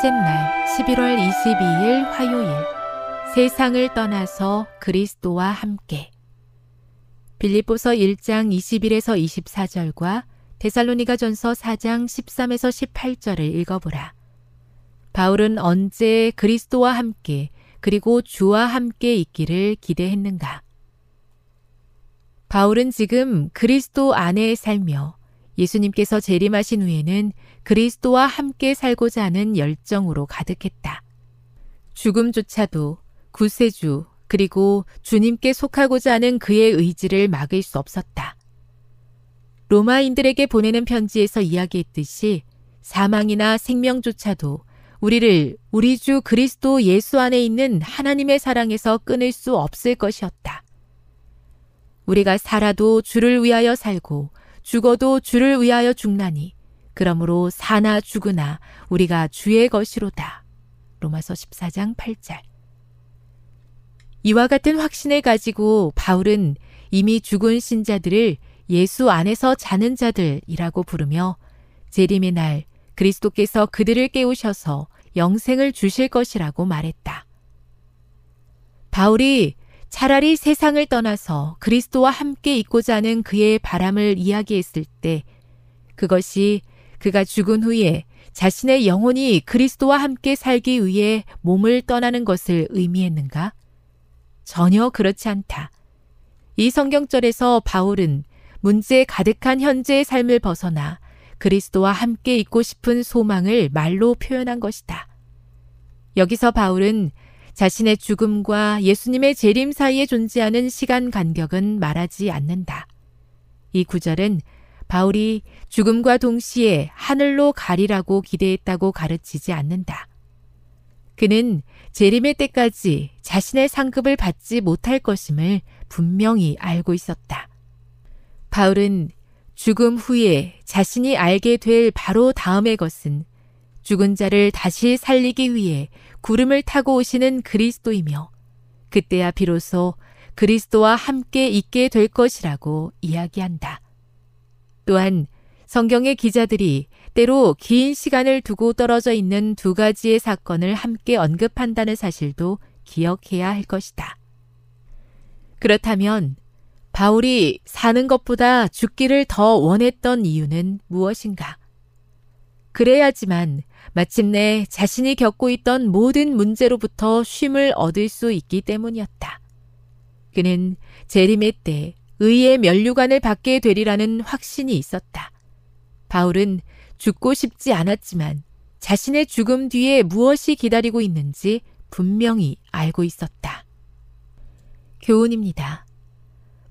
셋째 날 11월 22일 화요일 세상을 떠나서 그리스도와 함께 빌립보서 1장 21에서 24절과 데살로니가 전서 4장 13에서 18절을 읽어보라. 바울은 언제 그리스도와 함께 그리고 주와 함께 있기를 기대했는가? 바울은 지금 그리스도 안에 살며 예수님께서 재림하신 후에는 그리스도와 함께 살고자 하는 열정으로 가득했다. 죽음조차도 구세주 그리고 주님께 속하고자 하는 그의 의지를 막을 수 없었다. 로마인들에게 보내는 편지에서 이야기했듯이 사망이나 생명조차도 우리를 우리 주 그리스도 예수 안에 있는 하나님의 사랑에서 끊을 수 없을 것이었다. 우리가 살아도 주를 위하여 살고 죽어도 주를 위하여 죽나니 그러므로 사나 죽으나 우리가 주의 것이로다. 로마서 14장 8절. 이와 같은 확신을 가지고 바울은 이미 죽은 신자들을 예수 안에서 자는 자들이라고 부르며 재림의 날 그리스도께서 그들을 깨우셔서 영생을 주실 것이라고 말했다. 바울이 차라리 세상을 떠나서 그리스도와 함께 있고자 하는 그의 바람을 이야기했을 때 그것이 그가 죽은 후에 자신의 영혼이 그리스도와 함께 살기 위해 몸을 떠나는 것을 의미했는가? 전혀 그렇지 않다. 이 성경절에서 바울은 문제 가득한 현재의 삶을 벗어나 그리스도와 함께 있고 싶은 소망을 말로 표현한 것이다. 여기서 바울은 자신의 죽음과 예수님의 재림 사이에 존재하는 시간 간격은 말하지 않는다. 이 구절은 바울이 죽음과 동시에 하늘로 가리라고 기대했다고 가르치지 않는다. 그는 재림의 때까지 자신의 상급을 받지 못할 것임을 분명히 알고 있었다. 바울은 죽음 후에 자신이 알게 될 바로 다음의 것은 죽은 자를 다시 살리기 위해 구름을 타고 오시는 그리스도이며 그때야 비로소 그리스도와 함께 있게 될 것이라고 이야기한다. 또한 성경의 기자들이 때로 긴 시간을 두고 떨어져 있는 두 가지의 사건을 함께 언급한다는 사실도 기억해야 할 것이다. 그렇다면 바울이 사는 것보다 죽기를 더 원했던 이유는 무엇인가? 그래야지만 마침내 자신이 겪고 있던 모든 문제로부터 쉼을 얻을 수 있기 때문이었다. 그는 재림의 때 의의 면류관을 받게 되리라는 확신이 있었다. 바울은 죽고 싶지 않았지만 자신의 죽음 뒤에 무엇이 기다리고 있는지 분명히 알고 있었다. 교훈입니다.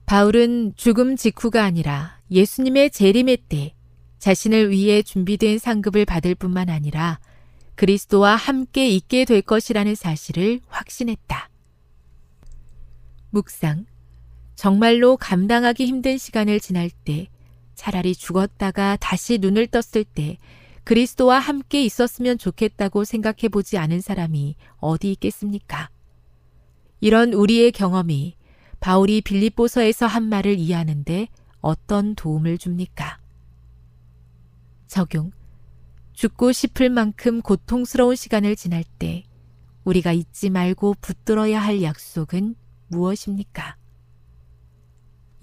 바울은 죽음 직후가 아니라 예수님의 재림의 때 자신을 위해 준비된 상급을 받을 뿐만 아니라 그리스도와 함께 있게 될 것이라는 사실을 확신했다. 묵상. 정말로 감당하기 힘든 시간을 지날 때 차라리 죽었다가 다시 눈을 떴을 때 그리스도와 함께 있었으면 좋겠다고 생각해 보지 않은 사람이 어디 있겠습니까? 이런 우리의 경험이 바울이 빌립보서에서 한 말을 이해하는데 어떤 도움을 줍니까? 적용. 죽고 싶을 만큼 고통스러운 시간을 지날 때 우리가 잊지 말고 붙들어야 할 약속은 무엇입니까?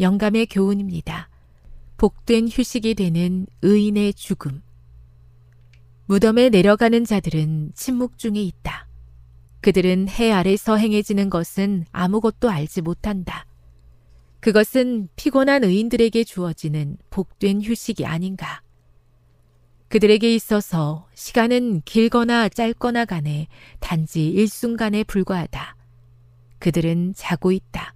영감의 교훈입니다. 복된 휴식이 되는 의인의 죽음. 무덤에 내려가는 자들은 침묵 중에 있다. 그들은 해 아래서 행해지는 것은 아무것도 알지 못한다. 그것은 피곤한 의인들에게 주어지는 복된 휴식이 아닌가. 그들에게 있어서 시간은 길거나 짧거나 간에 단지 일순간에 불과하다. 그들은 자고 있다.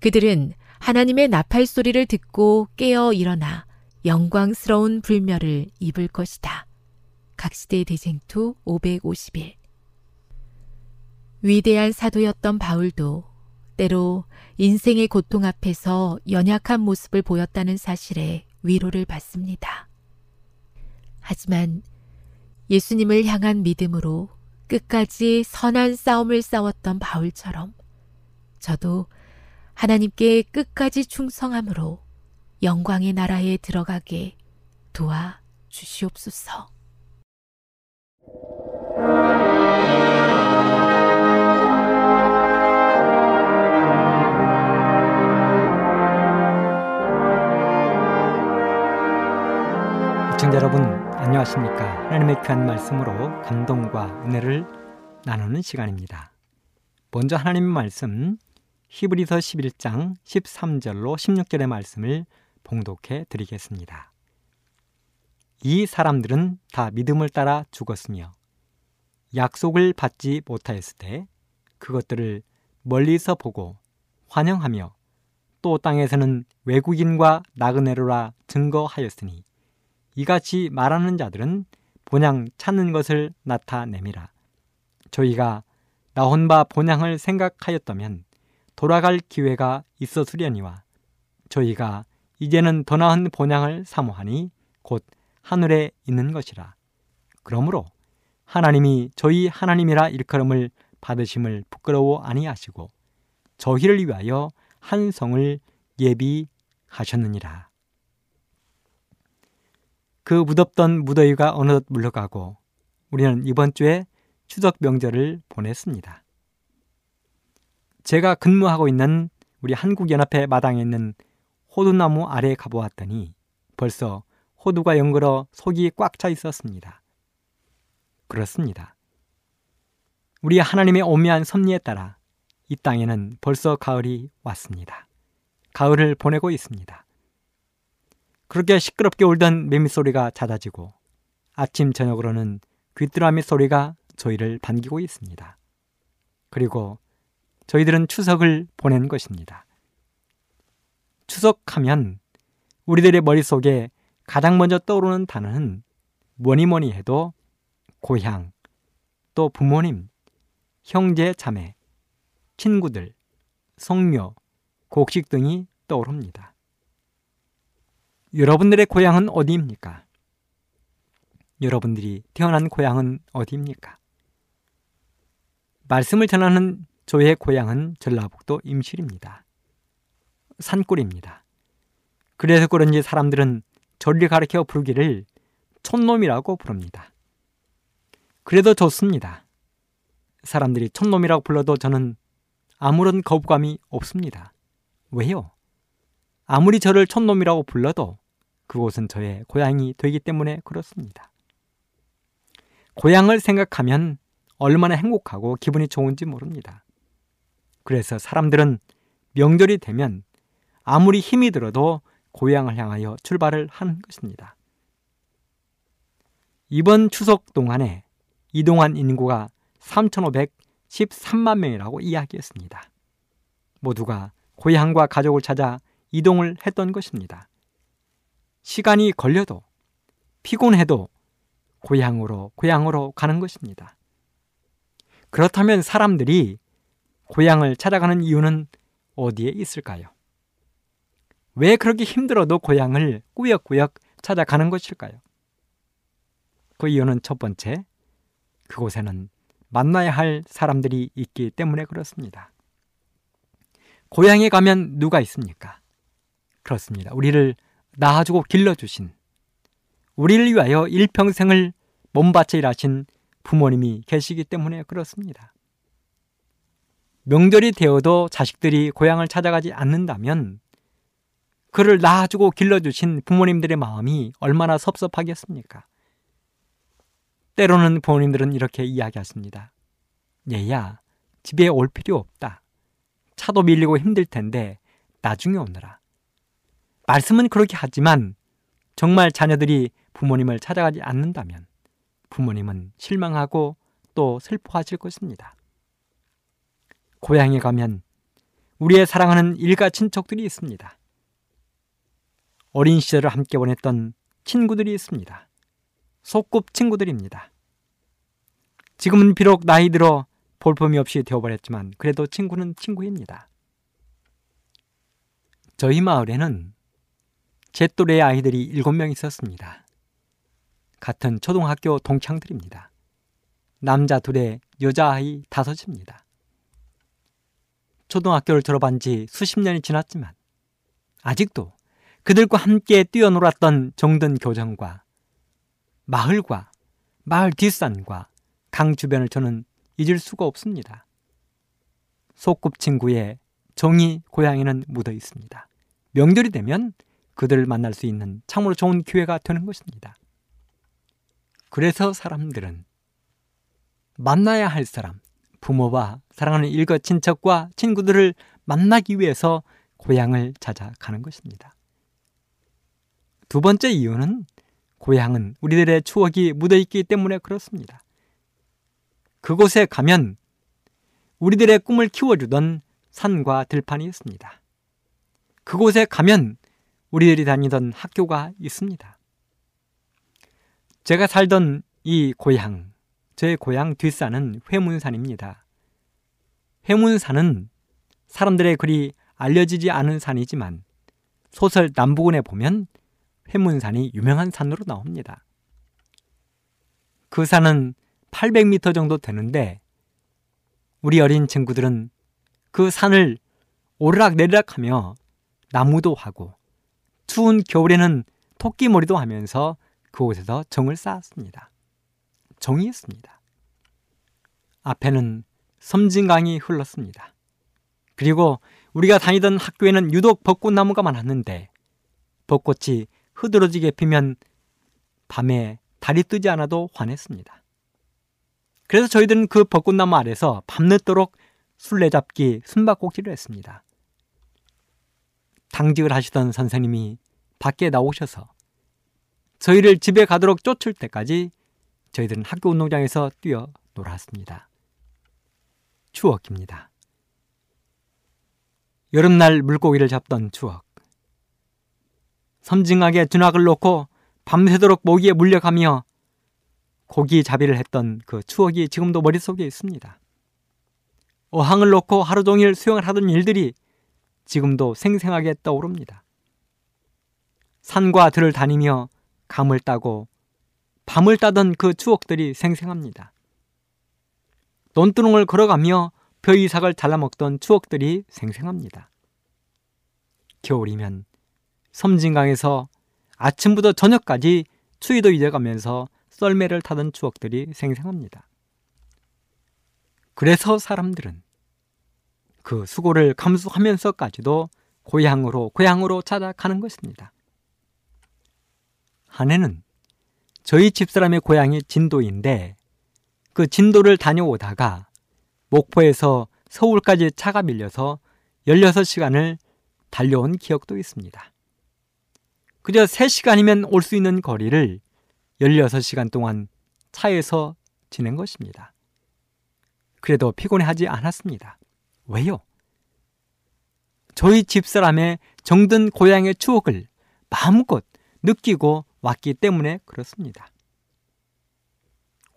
그들은 하나님의 나팔 소리를 듣고 깨어 일어나 영광스러운 불멸을 입을 것이다. 각시대 대쟁투 551 위대한 사도였던 바울도 때로 인생의 고통 앞에서 연약한 모습을 보였다는 사실에 위로를 받습니다. 하지만 예수님을 향한 믿음으로 끝까지 선한 싸움을 싸웠던 바울처럼 저도 하나님께 끝까지 충성함으로 영광의 나라에 들어가게 도와 주시옵소서. 시청자 여러분 안녕하십니까 하나님의 귀한 말씀으로 감동과 은혜를 나누는 시간입니다 먼저 하나님의 말씀 히브리서 11장 13절로 16절의 말씀을 봉독해 드리겠습니다 이 사람들은 다 믿음을 따라 죽었으며 약속을 받지 못하였을 때 그것들을 멀리서 보고 환영하며 또 땅에서는 외국인과 나그네로라 증거하였으니 이같이 말하는 자들은 본향 찾는 것을 나타내미라. 저희가 나온 바 본향을 생각하였다면 돌아갈 기회가 있었으려니와 저희가 이제는 더 나은 본향을 사모하니 곧 하늘에 있는 것이라. 그러므로 하나님이 저희 하나님이라 일컬음을 받으심을 부끄러워 아니하시고 저희를 위하여 한 성을 예비하셨느니라. 그 무덥던 무더위가 어느덧 물러가고 우리는 이번 주에 추석 명절을 보냈습니다. 제가 근무하고 있는 우리 한국연합회 마당에 있는 호두나무 아래에 가보았더니 벌써 호두가 연걸어 속이 꽉 차 있었습니다. 그렇습니다. 우리 하나님의 오묘한 섭리에 따라 이 땅에는 벌써 가을이 왔습니다. 가을을 보내고 있습니다. 그렇게 시끄럽게 울던 매미 소리가 잦아지고 아침 저녁으로는 귀뚜라미 소리가 저희를 반기고 있습니다. 그리고 저희들은 추석을 보낸 것입니다. 추석하면 우리들의 머릿속에 가장 먼저 떠오르는 단어는 뭐니 뭐니 해도 고향, 또 부모님, 형제, 자매, 친구들, 성묘, 곡식 등이 떠오릅니다. 여러분들의 고향은 어디입니까? 여러분들이 태어난 고향은 어디입니까? 말씀을 전하는 저의 고향은 전라북도 임실입니다. 산골입니다. 그래서 그런지 사람들은 저를 가르켜 부르기를 촌놈이라고 부릅니다. 그래도 좋습니다. 사람들이 촌놈이라고 불러도 저는 아무런 거부감이 없습니다. 왜요? 아무리 저를 촌놈이라고 불러도 그곳은 저의 고향이 되기 때문에 그렇습니다. 고향을 생각하면 얼마나 행복하고 기분이 좋은지 모릅니다. 그래서 사람들은 명절이 되면 아무리 힘이 들어도 고향을 향하여 출발을 하는 것입니다. 이번 추석 동안에 이동한 인구가 3,513만 명이라고 이야기했습니다. 모두가 고향과 가족을 찾아 이동을 했던 것입니다. 시간이 걸려도 피곤해도 고향으로 고향으로 가는 것입니다. 그렇다면 사람들이 고향을 찾아가는 이유는 어디에 있을까요? 왜 그렇게 힘들어도 고향을 꾸역꾸역 찾아가는 것일까요? 그 이유는 첫 번째, 그곳에는 만나야 할 사람들이 있기 때문에 그렇습니다. 고향에 가면 누가 있습니까? 그렇습니다. 우리를 낳아주고 길러주신, 우리를 위하여 일평생을 몸바쳐 일하신 부모님이 계시기 때문에 그렇습니다. 명절이 되어도 자식들이 고향을 찾아가지 않는다면 그를 낳아주고 길러주신 부모님들의 마음이 얼마나 섭섭하겠습니까? 때로는 부모님들은 이렇게 이야기하십니다. 얘야, 집에 올 필요 없다. 차도 밀리고 힘들 텐데 나중에 오너라. 말씀은 그렇게 하지만 정말 자녀들이 부모님을 찾아가지 않는다면 부모님은 실망하고 또 슬퍼하실 것입니다. 고향에 가면 우리의 사랑하는 일가 친척들이 있습니다. 어린 시절을 함께 보냈던 친구들이 있습니다. 소꿉 친구들입니다. 지금은 비록 나이 들어 볼품이 없이 되어버렸지만 그래도 친구는 친구입니다. 저희 마을에는 제 또래의 아이들이 7명 있었습니다. 같은 초등학교 동창들입니다. 남자 둘에 여자아이 다섯입니다. 초등학교를 졸업한 지 수십 년이 지났지만 아직도 그들과 함께 뛰어놀았던 정든 교정과 마을과 마을 뒷산과 강 주변을 저는 잊을 수가 없습니다. 소꿉친구의 정이 고향에는 묻어 있습니다. 명절이 되면 그들을 만날 수 있는 참으로 좋은 기회가 되는 것입니다. 그래서 사람들은 만나야 할 사람, 부모와 사랑하는 일거 친척과 친구들을 만나기 위해서 고향을 찾아가는 것입니다. 두 번째 이유는 고향은 우리들의 추억이 묻어 있기 때문에 그렇습니다. 그곳에 가면 우리들의 꿈을 키워주던 산과 들판이 있습니다. 그곳에 가면 우리들이 다니던 학교가 있습니다. 제가 살던 이 고향, 저의 고향 뒷산은 회문산입니다. 회문산은 사람들의 그리 알려지지 않은 산이지만 소설 남부군에 보면 회문산이 유명한 산으로 나옵니다. 그 산은 800m 정도 되는데 우리 어린 친구들은 그 산을 오르락 내리락 하며 나무도 하고 추운 겨울에는 토끼머리도 하면서 그곳에서 정을 쌓았습니다. 정이 있습니다. 앞에는 섬진강이 흘렀습니다. 그리고 우리가 다니던 학교에는 유독 벚꽃나무가 많았는데 벚꽃이 흐드러지게 피면 밤에 달이 뜨지 않아도 환했습니다. 그래서 저희들은 그 벚꽃나무 아래서 밤늦도록 술래잡기, 숨바꼭질을 했습니다. 당직을 하시던 선생님이 밖에 나오셔서 저희를 집에 가도록 쫓을 때까지 저희들은 학교 운동장에서 뛰어 놀았습니다. 추억입니다. 여름날 물고기를 잡던 추억. 섬징하게 dun학을 놓고 밤새도록 모기에 물려가며 고기 잡이를 했던 그 추억이 지금도 머릿속에 있습니다. 어항을 놓고 하루 종일 수영을 하던 일들이 지금도 생생하게 떠오릅니다. 산과 들을 다니며 감을 따고 밤을 따던 그 추억들이 생생합니다. 논두렁을 걸어가며 벼이삭을 잘라먹던 추억들이 생생합니다. 겨울이면 섬진강에서 아침부터 저녁까지 추위도 잊어가면서 썰매를 타던 추억들이 생생합니다. 그래서 사람들은 그 수고를 감수하면서까지도 고향으로 고향으로 찾아가는 것입니다. 한 해는 저희 집사람의 고향이 진도인데 그 진도를 다녀오다가 목포에서 서울까지 차가 밀려서 16시간을 달려온 기억도 있습니다. 그저 3시간이면 올 수 있는 거리를 16시간 동안 차에서 지낸 것입니다. 그래도 피곤해하지 않았습니다. 왜요? 저희 집사람의 정든 고향의 추억을 마음껏 느끼고 왔기 때문에 그렇습니다.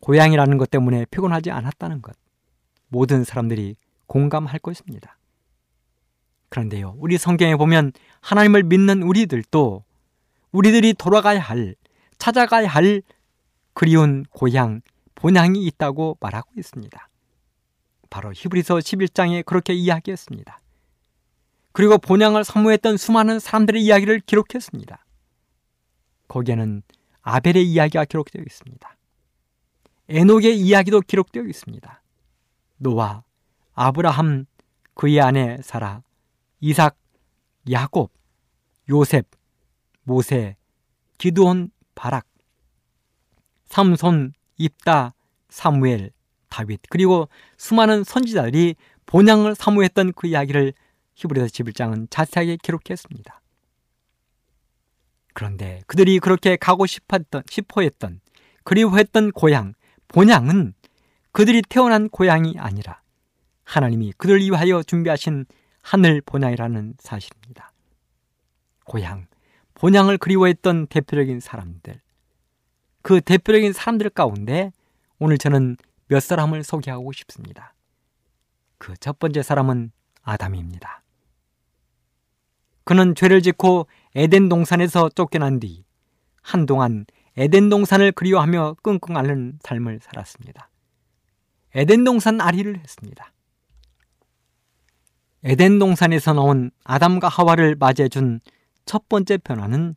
고향이라는 것 때문에 피곤하지 않았다는 것. 모든 사람들이 공감할 것입니다. 그런데요, 우리 성경에 보면 하나님을 믿는 우리들도 우리들이 돌아가야 할, 찾아가야 할 그리운 고향, 본향이 있다고 말하고 있습니다. 바로 히브리서 11장에 그렇게 이야기했습니다. 그리고 본향을 사모했던 수많은 사람들의 이야기를 기록했습니다. 거기에는 아벨의 이야기가 기록되어 있습니다. 에녹의 이야기도 기록되어 있습니다. 노아, 아브라함, 그의 아내 사라, 이삭, 야곱, 요셉, 모세, 기드온, 바락, 삼손, 입다, 사무엘, 다윗 그리고 수많은 선지자들이 본향을 사모했던 그 이야기를 히브리서 11장은 자세하게 기록했습니다. 그런데 그들이 그렇게 가고 싶었던, 싶어 했던, 그리워했던 고향, 본향은 그들이 태어난 고향이 아니라 하나님이 그들 위하여 준비하신 하늘 본향이라는 사실입니다. 고향, 본향을 그리워했던 대표적인 사람들. 그 대표적인 사람들 가운데 오늘 저는 몇 사람을 소개하고 싶습니다. 그 첫 번째 사람은 아담입니다. 그는 죄를 짓고 에덴 동산에서 쫓겨난 뒤 한동안 에덴 동산을 그리워하며 끙끙 앓는 삶을 살았습니다. 에덴 동산 아리를 했습니다. 에덴 동산에서 나온 아담과 하와를 맞이해 준 첫 번째 변화는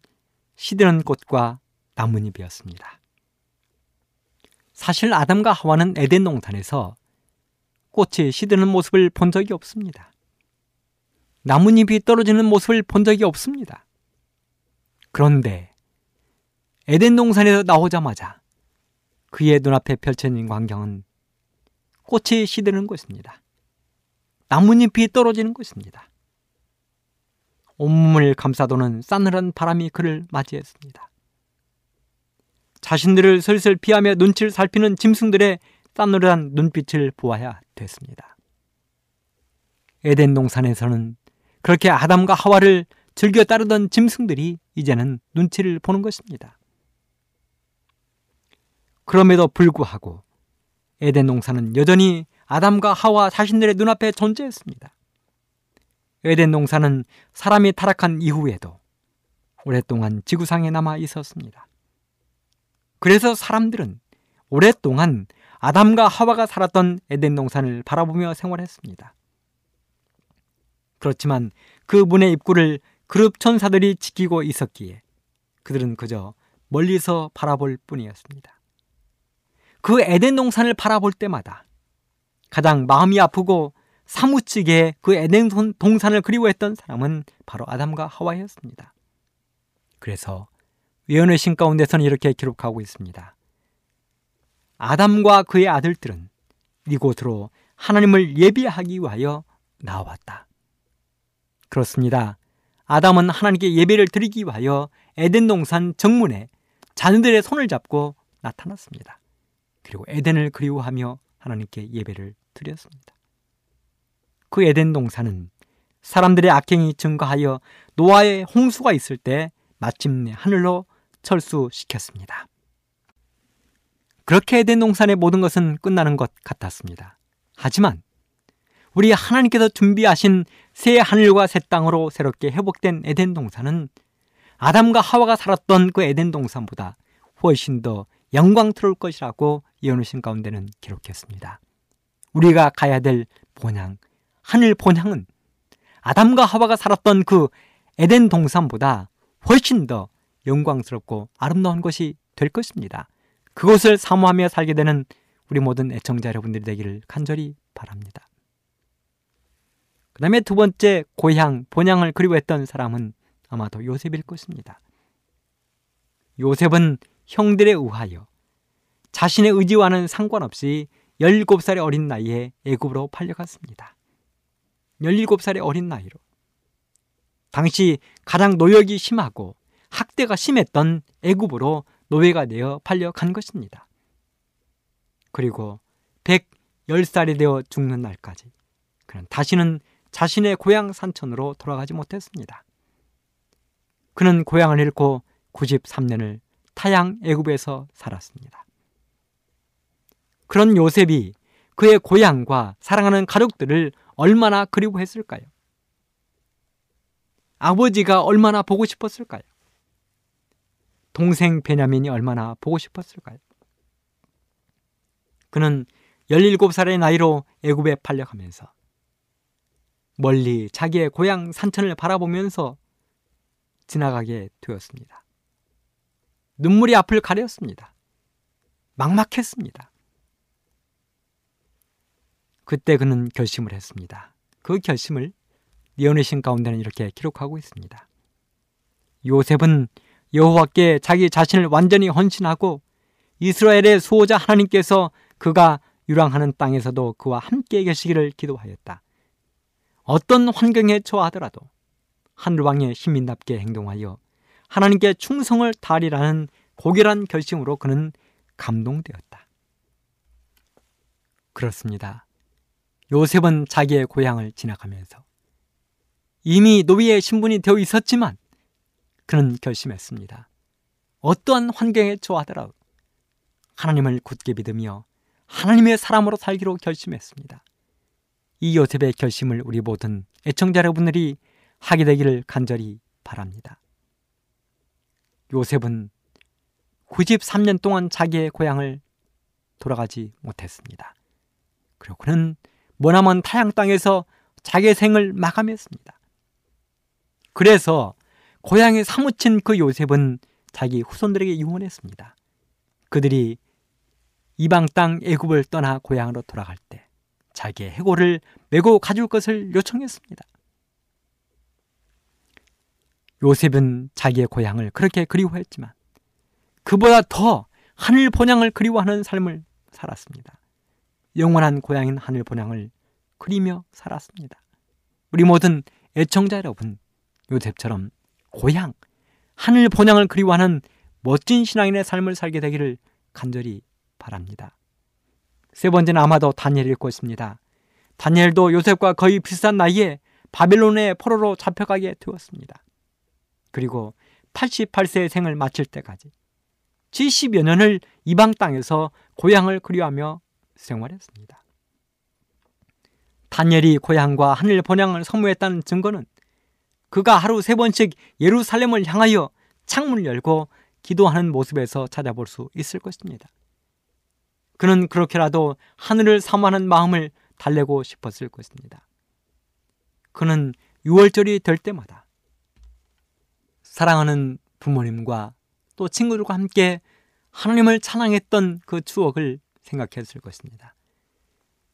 시드는 꽃과 나뭇잎이었습니다. 사실 아담과 하와는 에덴 동산에서 꽃이 시드는 모습을 본 적이 없습니다. 나뭇잎이 떨어지는 모습을 본 적이 없습니다. 그런데 에덴 동산에서 나오자마자 그의 눈앞에 펼쳐진 광경은 꽃이 시드는 것입니다. 나뭇잎이 떨어지는 것입니다. 온몸을 감싸도는 싸늘한 바람이 그를 맞이했습니다. 자신들을 슬슬 피하며 눈치를 살피는 짐승들의 싸늘한 눈빛을 보아야 됐습니다. 에덴 동산에서는 그렇게 아담과 하와를 즐겨 따르던 짐승들이 이제는 눈치를 보는 것입니다. 그럼에도 불구하고 에덴 농사는 여전히 아담과 하와 자신들의 눈앞에 존재했습니다. 에덴 농사는 사람이 타락한 이후에도 오랫동안 지구상에 남아 있었습니다. 그래서 사람들은 오랫동안 아담과 하와가 살았던 에덴 동산을 바라보며 생활했습니다. 그렇지만 그 문의 입구를 그룹 천사들이 지키고 있었기에 그들은 그저 멀리서 바라볼 뿐이었습니다. 그 에덴 동산을 바라볼 때마다 가장 마음이 아프고 사무치게 그 에덴 동산을 그리워했던 사람은 바로 아담과 하와였습니다. 그래서 예언의 신 가운데서는 이렇게 기록하고 있습니다. 아담과 그의 아들들은 이곳으로 하나님을 예비하기 위하여 나왔다. 그렇습니다. 아담은 하나님께 예배를 드리기 위하여 에덴 동산 정문에 자녀들의 손을 잡고 나타났습니다. 그리고 에덴을 그리워하며 하나님께 예배를 드렸습니다. 그 에덴 동산은 사람들의 악행이 증가하여 노아의 홍수가 있을 때 마침내 하늘로 철수시켰습니다. 그렇게 에덴 동산의 모든 것은 끝나는 것 같았습니다. 하지만 우리 하나님께서 준비하신 새 하늘과 새 땅으로 새롭게 회복된 에덴 동산은 아담과 하와가 살았던 그 에덴 동산보다 훨씬 더 영광스러울 것이라고 예언하신 가운데는 기록했습니다. 우리가 가야 될 본향, 하늘 본향은 아담과 하와가 살았던 그 에덴 동산보다 훨씬 더 영광스럽고 아름다운 것이 될 것입니다. 그것을 사모하며 살게 되는 우리 모든 애청자 여러분들이 되기를 간절히 바랍니다. 그 다음에 두 번째 고향, 본향을 그리워했던 사람은 아마도 요셉일 것입니다. 요셉은 형들에 의하여 자신의 의지와는 상관없이 17살의 어린 나이에 애굽으로 팔려갔습니다. 17살의 어린 나이로. 당시 가장 노역이 심하고 학대가 심했던 애굽으로 노예가 되어 팔려간 것입니다. 그리고 110살이 되어 죽는 날까지 그는 다시는 자신의 고향 산천으로 돌아가지 못했습니다. 그는 고향을 잃고 93년을 타양 애굽에서 살았습니다. 그런 요셉이 그의 고향과 사랑하는 가족들을 얼마나 그리워했을까요? 아버지가 얼마나 보고 싶었을까요? 동생 베냐민이 얼마나 보고 싶었을까요? 그는 17살의 나이로 애굽에 팔려가면서 멀리 자기의 고향 산천을 바라보면서 지나가게 되었습니다. 눈물이 앞을 가렸습니다. 막막했습니다. 그때 그는 결심을 했습니다. 그 결심을 니어네신 가운데는 이렇게 기록하고 있습니다. 요셉은 여호와께 자기 자신을 완전히 헌신하고 이스라엘의 수호자 하나님께서 그가 유랑하는 땅에서도 그와 함께 계시기를 기도하였다. 어떤 환경에 처하더라도 하늘왕의 시민답게 행동하여 하나님께 충성을 다하리라는 고결한 결심으로 그는 감동되었다. 그렇습니다. 요셉은 자기의 고향을 지나가면서 이미 노비의 신분이 되어 있었지만 그는 결심했습니다. 어떠한 환경에 처하더라도 하나님을 굳게 믿으며 하나님의 사람으로 살기로 결심했습니다. 이 요셉의 결심을 우리 모든 애청자 여러분들이 하게 되기를 간절히 바랍니다. 요셉은 93년 동안 자기의 고향을 돌아가지 못했습니다. 그리고 그는 머나먼 타양 땅에서 자기의 생을 마감했습니다. 그래서 고향에 사무친 그 요셉은 자기 후손들에게 유언했습니다. 그들이 이방 땅 애굽을 떠나 고향으로 돌아갈 때 자기의 해골을 메고 가줄 것을 요청했습니다. 요셉은 자기의 고향을 그렇게 그리워했지만 그보다 더 하늘 본향을 그리워하는 삶을 살았습니다. 영원한 고향인 하늘 본향을 그리며 살았습니다. 우리 모든 애청자 여러분, 요셉처럼 고향, 하늘 본향을 그리워하는 멋진 신앙인의 삶을 살게 되기를 간절히 바랍니다. 세 번째는 아마도 다니엘일 것입니다. 다니엘도 요셉과 거의 비슷한 나이에 바벨론의 포로로 잡혀가게 되었습니다. 그리고 88세의 생을 마칠 때까지 70여 년을 이방 땅에서 고향을 그리워하며 생활했습니다. 다니엘이 고향과 하늘 본향을 선무했다는 증거는 그가 하루 세 번씩 예루살렘을 향하여 창문을 열고 기도하는 모습에서 찾아볼 수 있을 것입니다. 그는 그렇게라도 하늘을 사모하는 마음을 달래고 싶었을 것입니다. 그는 6월절이 될 때마다 사랑하는 부모님과 또 친구들과 함께 하나님을 찬양했던 그 추억을 생각했을 것입니다.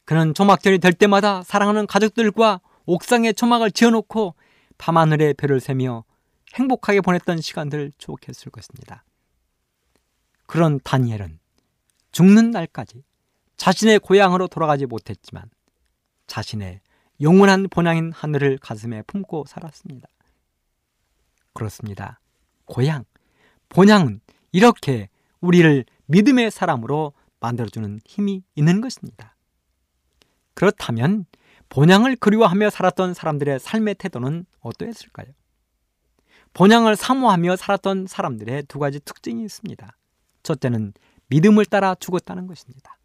그는 초막절이 될 때마다 사랑하는 가족들과 옥상에 초막을 지어놓고 밤하늘에 별을 세며 행복하게 보냈던 시간들을 추억했을 것입니다. 그런 다니엘은 죽는 날까지 자신의 고향으로 돌아가지 못했지만 자신의 영원한 본향인 하늘을 가슴에 품고 살았습니다. 그렇습니다. 고향, 본향은 이렇게 우리를 믿음의 사람으로 만들어주는 힘이 있는 것입니다. 그렇다면 본향을 그리워하며 살았던 사람들의 삶의 태도는 어떠했을까요? 본향을 사모하며 살았던 사람들의 두 가지 특징이 있습니다. 첫째는 믿음을 따라 죽었다는 것입니다.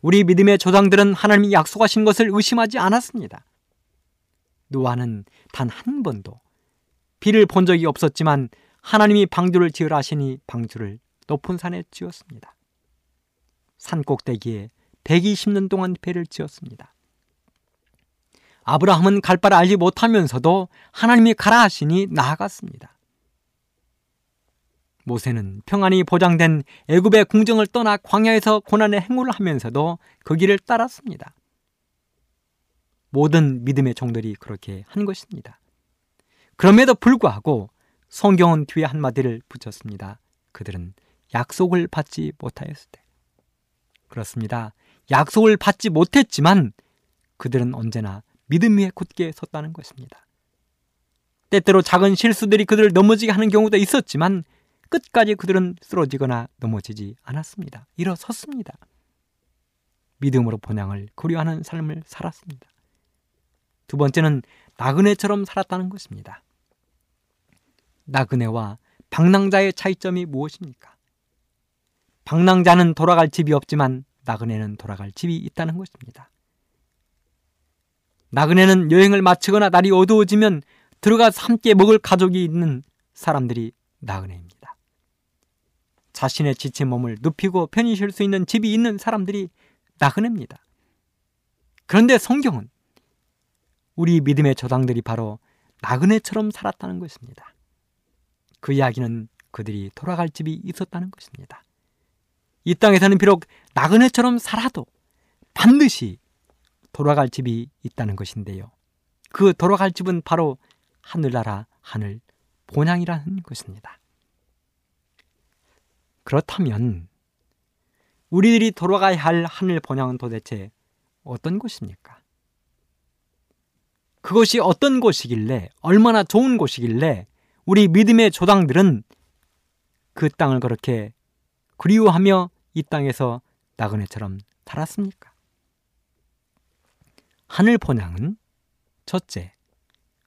우리 믿음의 조상들은 하나님이 약속하신 것을 의심하지 않았습니다. 노아는 단 한 번도 비를 본 적이 없었지만 하나님이 방주를 지으라 하시니 방주를 높은 산에 지었습니다. 산 꼭대기에 120년 동안 배를 지었습니다. 아브라함은 갈 바를 알지 못하면서도 하나님이 가라 하시니 나아갔습니다. 모세는 평안이 보장된 애굽의 궁정을 떠나 광야에서 고난의 행군을 하면서도 그 길을 따랐습니다. 모든 믿음의 종들이 그렇게 한 것입니다. 그럼에도 불구하고 성경은 뒤에 한마디를 붙였습니다. 그들은 약속을 받지 못하였을 때. 그렇습니다. 약속을 받지 못했지만 그들은 언제나 믿음 위에 굳게 섰다는 것입니다. 때때로 작은 실수들이 그들을 넘어지게 하는 경우도 있었지만 끝까지 그들은 쓰러지거나 넘어지지 않았습니다. 일어섰습니다. 믿음으로 본향을 고려하는 삶을 살았습니다. 두 번째는 나그네처럼 살았다는 것입니다. 나그네와 방랑자의 차이점이 무엇입니까? 방랑자는 돌아갈 집이 없지만 나그네는 돌아갈 집이 있다는 것입니다. 나그네는 여행을 마치거나 날이 어두워지면 들어가서 함께 먹을 가족이 있는 사람들이 나그네입니다. 자신의 지친 몸을 눕히고 편히 쉴 수 있는 집이 있는 사람들이 나그네입니다. 그런데 성경은 우리 믿음의 조상들이 바로 나그네처럼 살았다는 것입니다. 그 이야기는 그들이 돌아갈 집이 있었다는 것입니다. 이 땅에서는 비록 나그네처럼 살아도 반드시 돌아갈 집이 있다는 것인데요. 그 돌아갈 집은 바로 하늘나라 하늘 본향이라는 것입니다. 그렇다면 우리들이 돌아가야 할 하늘 본향은 도대체 어떤 곳입니까? 그것이 어떤 곳이길래 얼마나 좋은 곳이길래 우리 믿음의 조당들은 그 땅을 그렇게 그리워하며 이 땅에서 나그네처럼 살았습니까? 하늘 본향은 첫째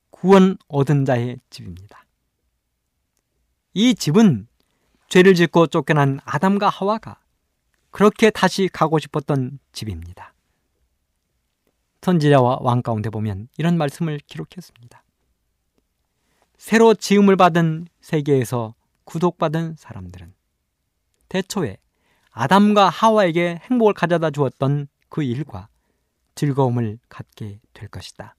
구원 얻은 자의 집입니다. 이 집은 죄를 짓고 쫓겨난 아담과 하와가 그렇게 다시 가고 싶었던 집입니다. 선지자와 왕 가운데 보면 이런 말씀을 기록했습니다. 새로 지음을 받은 세계에서 구속받은 사람들은 대초에 아담과 하와에게 행복을 가져다 주었던 그 일과 즐거움을 갖게 될 것이다.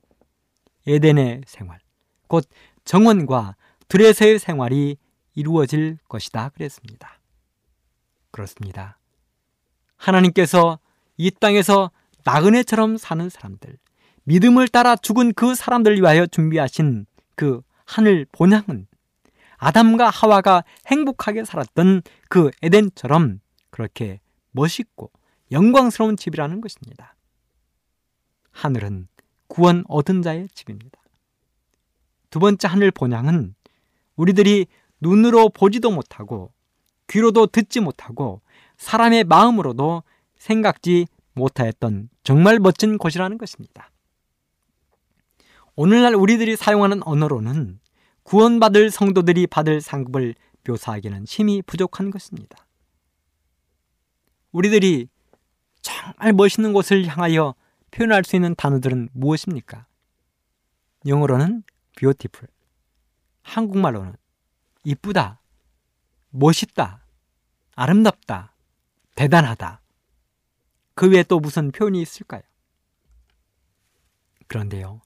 에덴의 생활, 곧 정원과 드레스의 생활이 이루어질 것이다. 그랬습니다. 그렇습니다. 하나님께서 이 땅에서 나그네처럼 사는 사람들, 믿음을 따라 죽은 그 사람들을 위하여 준비하신 그 하늘 본향은 아담과 하와가 행복하게 살았던 그 에덴처럼 그렇게 멋있고 영광스러운 집이라는 것입니다. 하늘은 구원 얻은 자의 집입니다. 두 번째 하늘 본향은 우리들이 눈으로 보지도 못하고 귀로도 듣지 못하고 사람의 마음으로도 생각지 못하였던 정말 멋진 곳이라는 것입니다. 오늘날 우리들이 사용하는 언어로는 구원받을 성도들이 받을 상급을 묘사하기는 힘이 부족한 것입니다. 우리들이 정말 멋있는 곳을 향하여 표현할 수 있는 단어들은 무엇입니까? 영어로는 beautiful, 한국말로는 이쁘다, 멋있다, 아름답다, 대단하다. 그 외에 또 무슨 표현이 있을까요? 그런데요.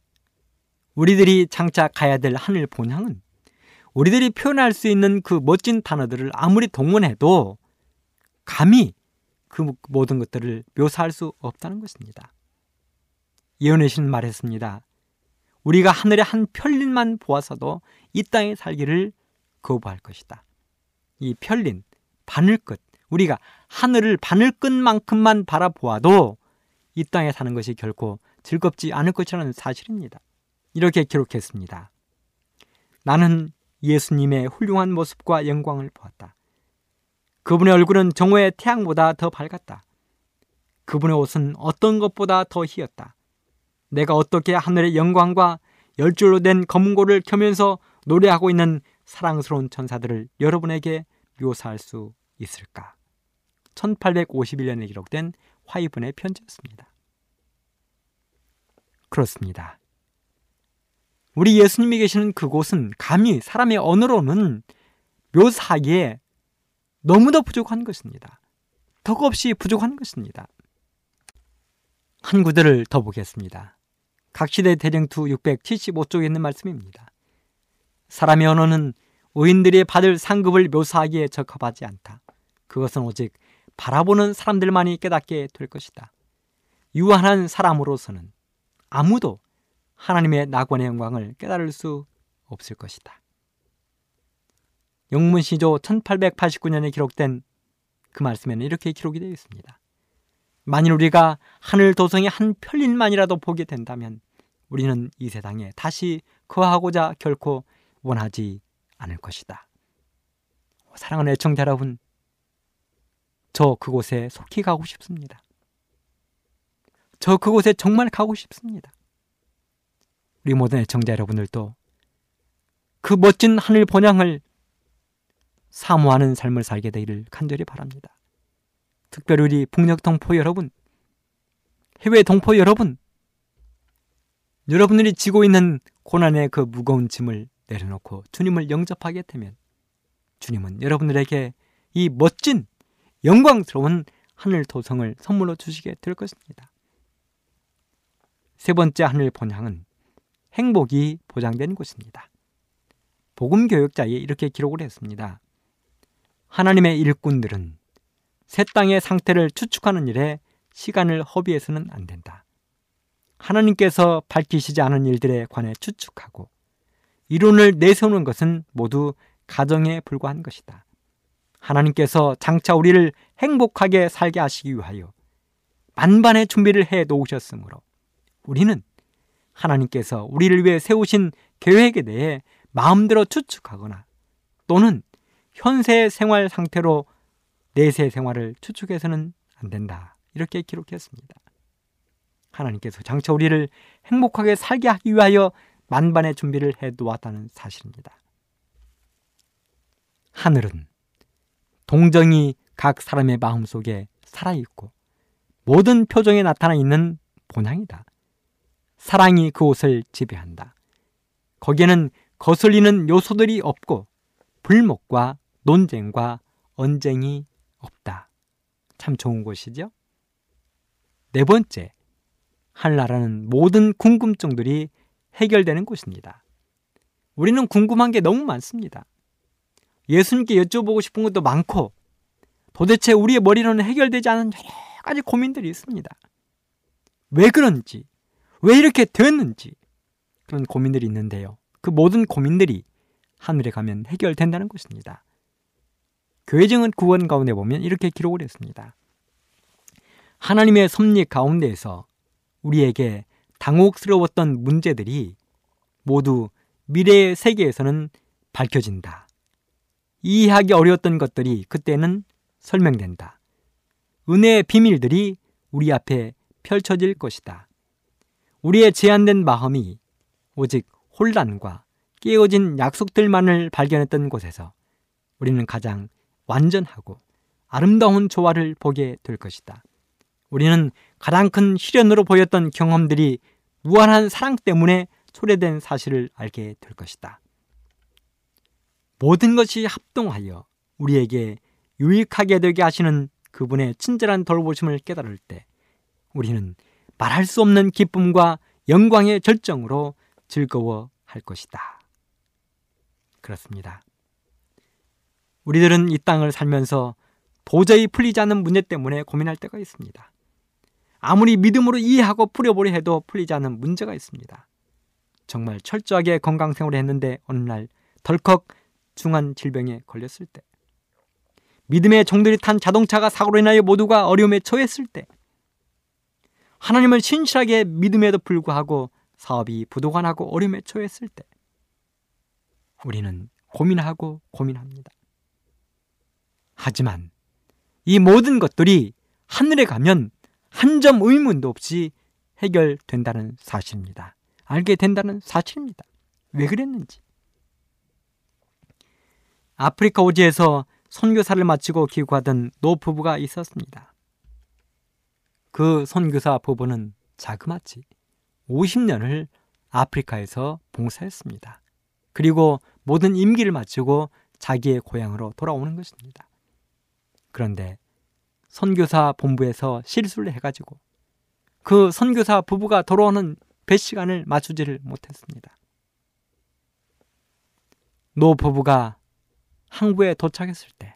우리들이 장차 가야 될 하늘 본향은 우리들이 표현할 수 있는 그 멋진 단어들을 아무리 동원해도 감히 그 모든 것들을 묘사할 수 없다는 것입니다. 예언의 신 말했습니다. 우리가 하늘의 한 편린만 보아서도 이 땅에 살기를 거부할 것이다. 이 편린, 바늘끝, 우리가 하늘을 바늘끝만큼만 바라보아도 이 땅에 사는 것이 결코 즐겁지 않을 것이라는 사실입니다. 이렇게 기록했습니다. 나는 예수님의 훌륭한 모습과 영광을 보았다. 그분의 얼굴은 정오의 태양보다 더 밝았다. 그분의 옷은 어떤 것보다 더 희었다. 내가 어떻게 하늘의 영광과 열줄로 된 검은 고를 켜면서 노래하고 있는 사랑스러운 천사들을 여러분에게 묘사할 수 있을까? 1851년에 기록된 화이분의 편지였습니다. 그렇습니다. 우리 예수님이 계시는 그곳은 감히 사람의 언어로는 묘사하기에 너무도 부족한 것입니다. 덕없이 부족한 것입니다. 한 구절을 더 보겠습니다. 각시대 대령투 675쪽에 있는 말씀입니다. 사람의 언어는 의인들이 받을 상급을 묘사하기에 적합하지 않다. 그것은 오직 바라보는 사람들만이 깨닫게 될 것이다. 유한한 사람으로서는 아무도 하나님의 낙원의 영광을 깨달을 수 없을 것이다. 영문시조 1889년에 기록된 그 말씀에는 이렇게 기록이 되어 있습니다. 만일 우리가 하늘 도성의 한 편일만이라도 보게 된다면 우리는 이 세상에 다시 거하고자 결코 원하지 않을 것이다. 사랑하는 애청자 여러분, 저 그곳에 속히 가고 싶습니다. 저 그곳에 정말 가고 싶습니다. 우리 모든 애청자 여러분들도 그 멋진 하늘 본향을 사모하는 삶을 살게 되기를 간절히 바랍니다. 특별히 우리 북녘 동포 여러분, 해외 동포 여러분, 여러분들이 지고 있는 고난의 그 무거운 짐을 내려놓고 주님을 영접하게 되면 주님은 여러분들에게 이 멋진 영광스러운 하늘 도성을 선물로 주시게 될 것입니다. 세 번째 하늘 본향은 행복이 보장된 곳입니다. 복음 교역자에 이렇게 기록을 했습니다. 하나님의 일꾼들은 새 땅의 상태를 추측하는 일에 시간을 허비해서는 안 된다. 하나님께서 밝히시지 않은 일들에 관해 추측하고 이론을 내세우는 것은 모두 가정에 불과한 것이다. 하나님께서 장차 우리를 행복하게 살게 하시기 위하여 만반의 준비를 해 놓으셨으므로 우리는 하나님께서 우리를 위해 세우신 계획에 대해 마음대로 추측하거나 또는 현세 생활 상태로 내세 생활을 추측해서는 안 된다. 이렇게 기록했습니다. 하나님께서 장차 우리를 행복하게 살게 하기 위하여 만반의 준비를 해 놓았다는 사실입니다. 하늘은 동정이 각 사람의 마음속에 살아있고 모든 표정에 나타나 있는 본향이다. 사랑이 그 옷을 지배한다. 거기에는 거슬리는 요소들이 없고 불목과 논쟁과 언쟁이 없다. 참 좋은 곳이죠? 네 번째, 하늘나라는 모든 궁금증들이 해결되는 곳입니다. 우리는 궁금한 게 너무 많습니다. 예수님께 여쭤보고 싶은 것도 많고 도대체 우리의 머리로는 해결되지 않은 여러 가지 고민들이 있습니다. 왜 그런지, 왜 이렇게 됐는지 그런 고민들이 있는데요. 그 모든 고민들이 하늘에 가면 해결된다는 것입니다. 교회증은 구원 가운데 보면 이렇게 기록을 했습니다. 하나님의 섭리 가운데에서 우리에게 당혹스러웠던 문제들이 모두 미래의 세계에서는 밝혀진다. 이해하기 어려웠던 것들이 그때는 설명된다. 은혜의 비밀들이 우리 앞에 펼쳐질 것이다. 우리의 제한된 마음이 오직 혼란과 깨어진 약속들만을 발견했던 곳에서 우리는 가장 완전하고 아름다운 조화를 보게 될 것이다. 우리는 가장 큰 시련으로 보였던 경험들이 무한한 사랑 때문에 초래된 사실을 알게 될 것이다. 모든 것이 합동하여 우리에게 유익하게 되게 하시는 그분의 친절한 돌보심을 깨달을 때 우리는 말할 수 없는 기쁨과 영광의 절정으로 즐거워할 것이다. 그렇습니다. 우리들은 이 땅을 살면서 도저히 풀리지 않는 문제 때문에 고민할 때가 있습니다. 아무리 믿음으로 이해하고 풀어보려 해도 풀리지 않는 문제가 있습니다. 정말 철저하게 건강 생활을 했는데 어느 날 덜컥 중한 질병에 걸렸을 때 믿음의 종들이 탄 자동차가 사고로 인하여 모두가 어려움에 처했을 때 하나님을 신실하게 믿음에도 불구하고 사업이 부도가나고 어려움에 처했을 때 우리는 고민하고 고민합니다. 하지만 이 모든 것들이 하늘에 가면 한 점 의문도 없이 해결된다는 사실입니다. 알게 된다는 사실입니다. 왜 그랬는지. 아프리카 오지에서 선교사를 마치고 귀국하던 노 부부가 있었습니다. 그 선교사 부부는 자그마치 50년을 아프리카에서 봉사했습니다. 그리고 모든 임기를 마치고 자기의 고향으로 돌아오는 것입니다. 그런데 선교사 본부에서 실수를 해가지고 그 선교사 부부가 돌아오는 배 시간을 맞추지를 못했습니다. 노 부부가 항구에 도착했을 때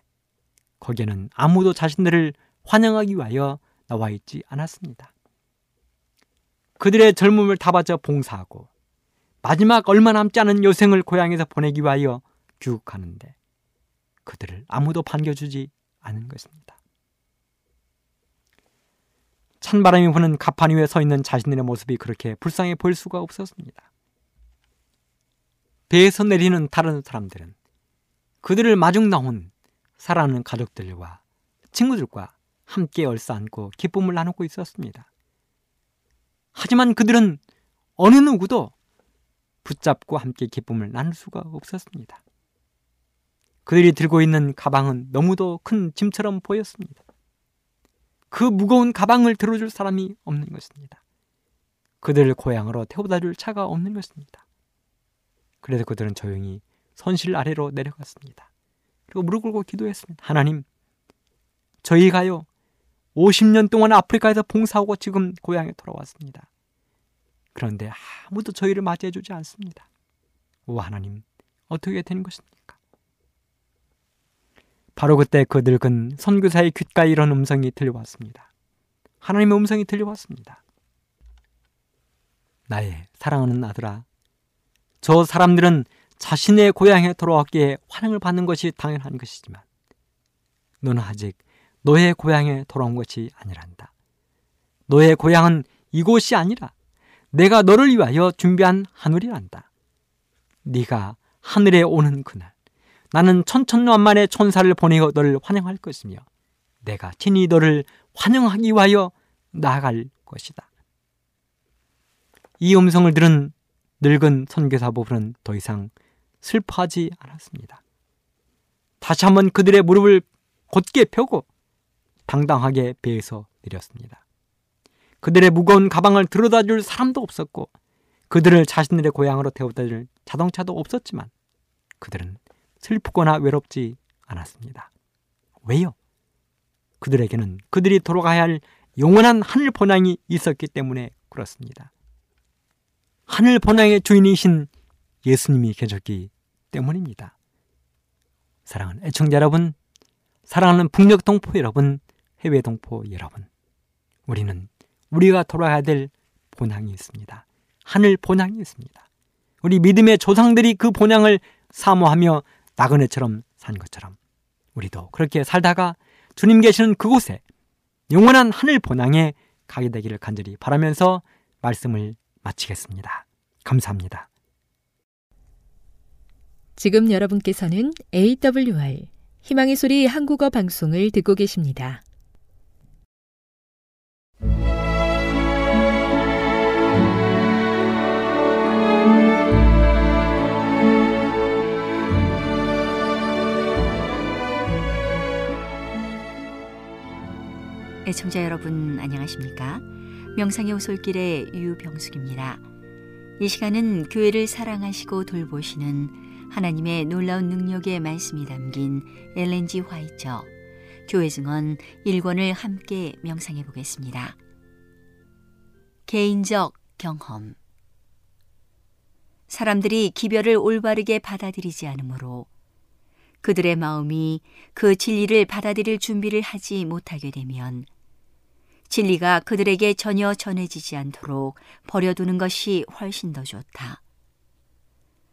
거기에는 아무도 자신들을 환영하기 위하여 나와 있지 않았습니다. 그들의 젊음을 다 바쳐 봉사하고 마지막 얼마 남지 않은 여생을 고향에서 보내기 위하여 귀국하는데 그들을 아무도 반겨주지 않은 것입니다. 찬바람이 부는 가판 위에 서 있는 자신들의 모습이 그렇게 불쌍해 보일 수가 없었습니다. 배에서 내리는 다른 사람들은 그들을 마중 나온 사랑하는 가족들과 친구들과 함께 얼싸안고 기쁨을 나누고 있었습니다. 하지만 그들은 어느 누구도 붙잡고 함께 기쁨을 나눌 수가 없었습니다. 그들이 들고 있는 가방은 너무도 큰 짐처럼 보였습니다. 그 무거운 가방을 들어줄 사람이 없는 것입니다. 그들을 고향으로 태워다 줄 차가 없는 것입니다. 그래서 그들은 조용히 선실 아래로 내려갔습니다. 그리고 무릎 꿇고 기도했습니다. 하나님, 저희가요, 50년 동안 아프리카에서 봉사하고 지금 고향에 돌아왔습니다. 그런데 아무도 저희를 맞이해 주지 않습니다. 오 하나님, 어떻게 되는 것입니까? 바로 그때 그 늙은 선교사의 귓가에 이런 음성이 들려왔습니다. 하나님의 음성이 들려왔습니다. 나의 사랑하는 아들아, 저 사람들은 자신의 고향에 돌아왔기에 환영을 받는 것이 당연한 것이지만, 너는 아직 너의 고향에 돌아온 것이 아니란다. 너의 고향은 이곳이 아니라 내가 너를 위하여 준비한 하늘이란다. 네가 하늘에 오는 그날 나는 천천만만의 천사를 보내어 너를 환영할 것이며 내가 친히 너를 환영하기 위하여 나아갈 것이다. 이 음성을 들은 늙은 선교사 부부는 더 이상 슬퍼하지 않았습니다. 다시 한번 그들의 무릎을 곧게 펴고 당당하게 배에서 내렸습니다. 그들의 무거운 가방을 들어다 줄 사람도 없었고 그들을 자신들의 고향으로 태워다 줄 자동차도 없었지만 그들은 슬프거나 외롭지 않았습니다. 왜요? 그들에게는 그들이 돌아가야 할 영원한 하늘 본향이 있었기 때문에 그렇습니다. 하늘 본향의 주인이신 예수님이 계셨기 때문입니다. 사랑하는 애청자 여러분, 사랑하는 북녘 동포 여러분, 해외 동포 여러분, 우리는 우리가 돌아야 될 본향이 있습니다. 하늘 본향이 있습니다. 우리 믿음의 조상들이 그 본향을 사모하며 나그네처럼 산 것처럼 우리도 그렇게 살다가 주님 계시는 그곳에 영원한 하늘 본향에 가게 되기를 간절히 바라면서 말씀을 마치겠습니다. 감사합니다. 지금 여러분께서는 AWR 희망의 소리 한국어 방송을 듣고 계십니다. 애청자 여러분 안녕하십니까? 명상의 오솔길의 유병숙입니다. 이 시간은 교회를 사랑하시고 돌보시는 하나님의 놀라운 능력의 말씀이 담긴 엘렌지 화이처 교회 증언 1권을 함께 명상해 보겠습니다. 개인적 경험 사람들이 기별을 올바르게 받아들이지 않으므로 그들의 마음이 그 진리를 받아들일 준비를 하지 못하게 되면 진리가 그들에게 전혀 전해지지 않도록 버려두는 것이 훨씬 더 좋다.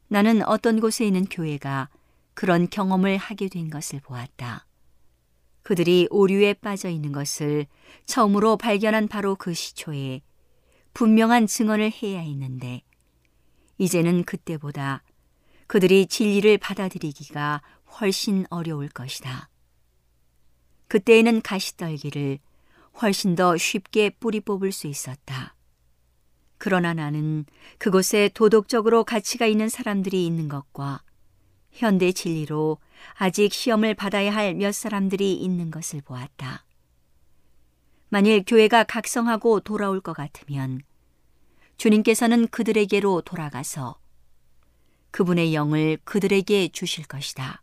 나는 어떤 곳에 있는 교회가 그런 경험을 하게 된 것을 보았다. 그들이 오류에 빠져 있는 것을 처음으로 발견한 바로 그 시초에 분명한 증언을 해야 했는데, 이제는 그때보다 그들이 진리를 받아들이기가 훨씬 어려울 것이다. 그때에는 가시떨기를 훨씬 더 쉽게 뿌리 뽑을 수 있었다. 그러나 나는 그곳에 도덕적으로 가치가 있는 사람들이 있는 것과 현대 진리로 아직 시험을 받아야 할 몇 사람들이 있는 것을 보았다. 만일 교회가 각성하고 돌아올 것 같으면 주님께서는 그들에게로 돌아가서 그분의 영을 그들에게 주실 것이다.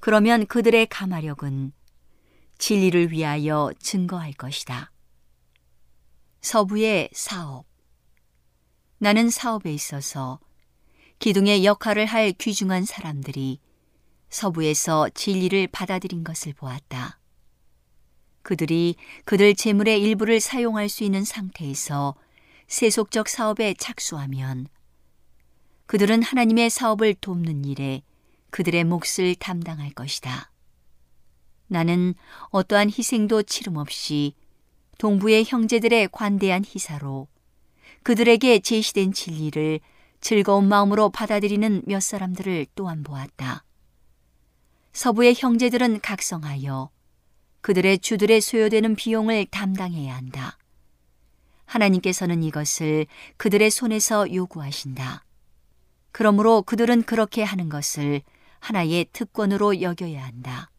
그러면 그들의 가마력은 진리를 위하여 증거할 것이다. 서부의 사업. 나는 사업에 있어서 기둥의 역할을 할 귀중한 사람들이 서부에서 진리를 받아들인 것을 보았다. 그들이 그들 재물의 일부를 사용할 수 있는 상태에서 세속적 사업에 착수하면 그들은 하나님의 사업을 돕는 일에 그들의 몫을 담당할 것이다. 나는 어떠한 희생도 치름 없이 동부의 형제들의 관대한 희사로 그들에게 제시된 진리를 즐거운 마음으로 받아들이는 몇 사람들을 또한 보았다. 서부의 형제들은 각성하여 그들의 주들의 소요되는 비용을 담당해야 한다. 하나님께서는 이것을 그들의 손에서 요구하신다. 그러므로 그들은 그렇게 하는 것을 하나의 특권으로 여겨야 한다.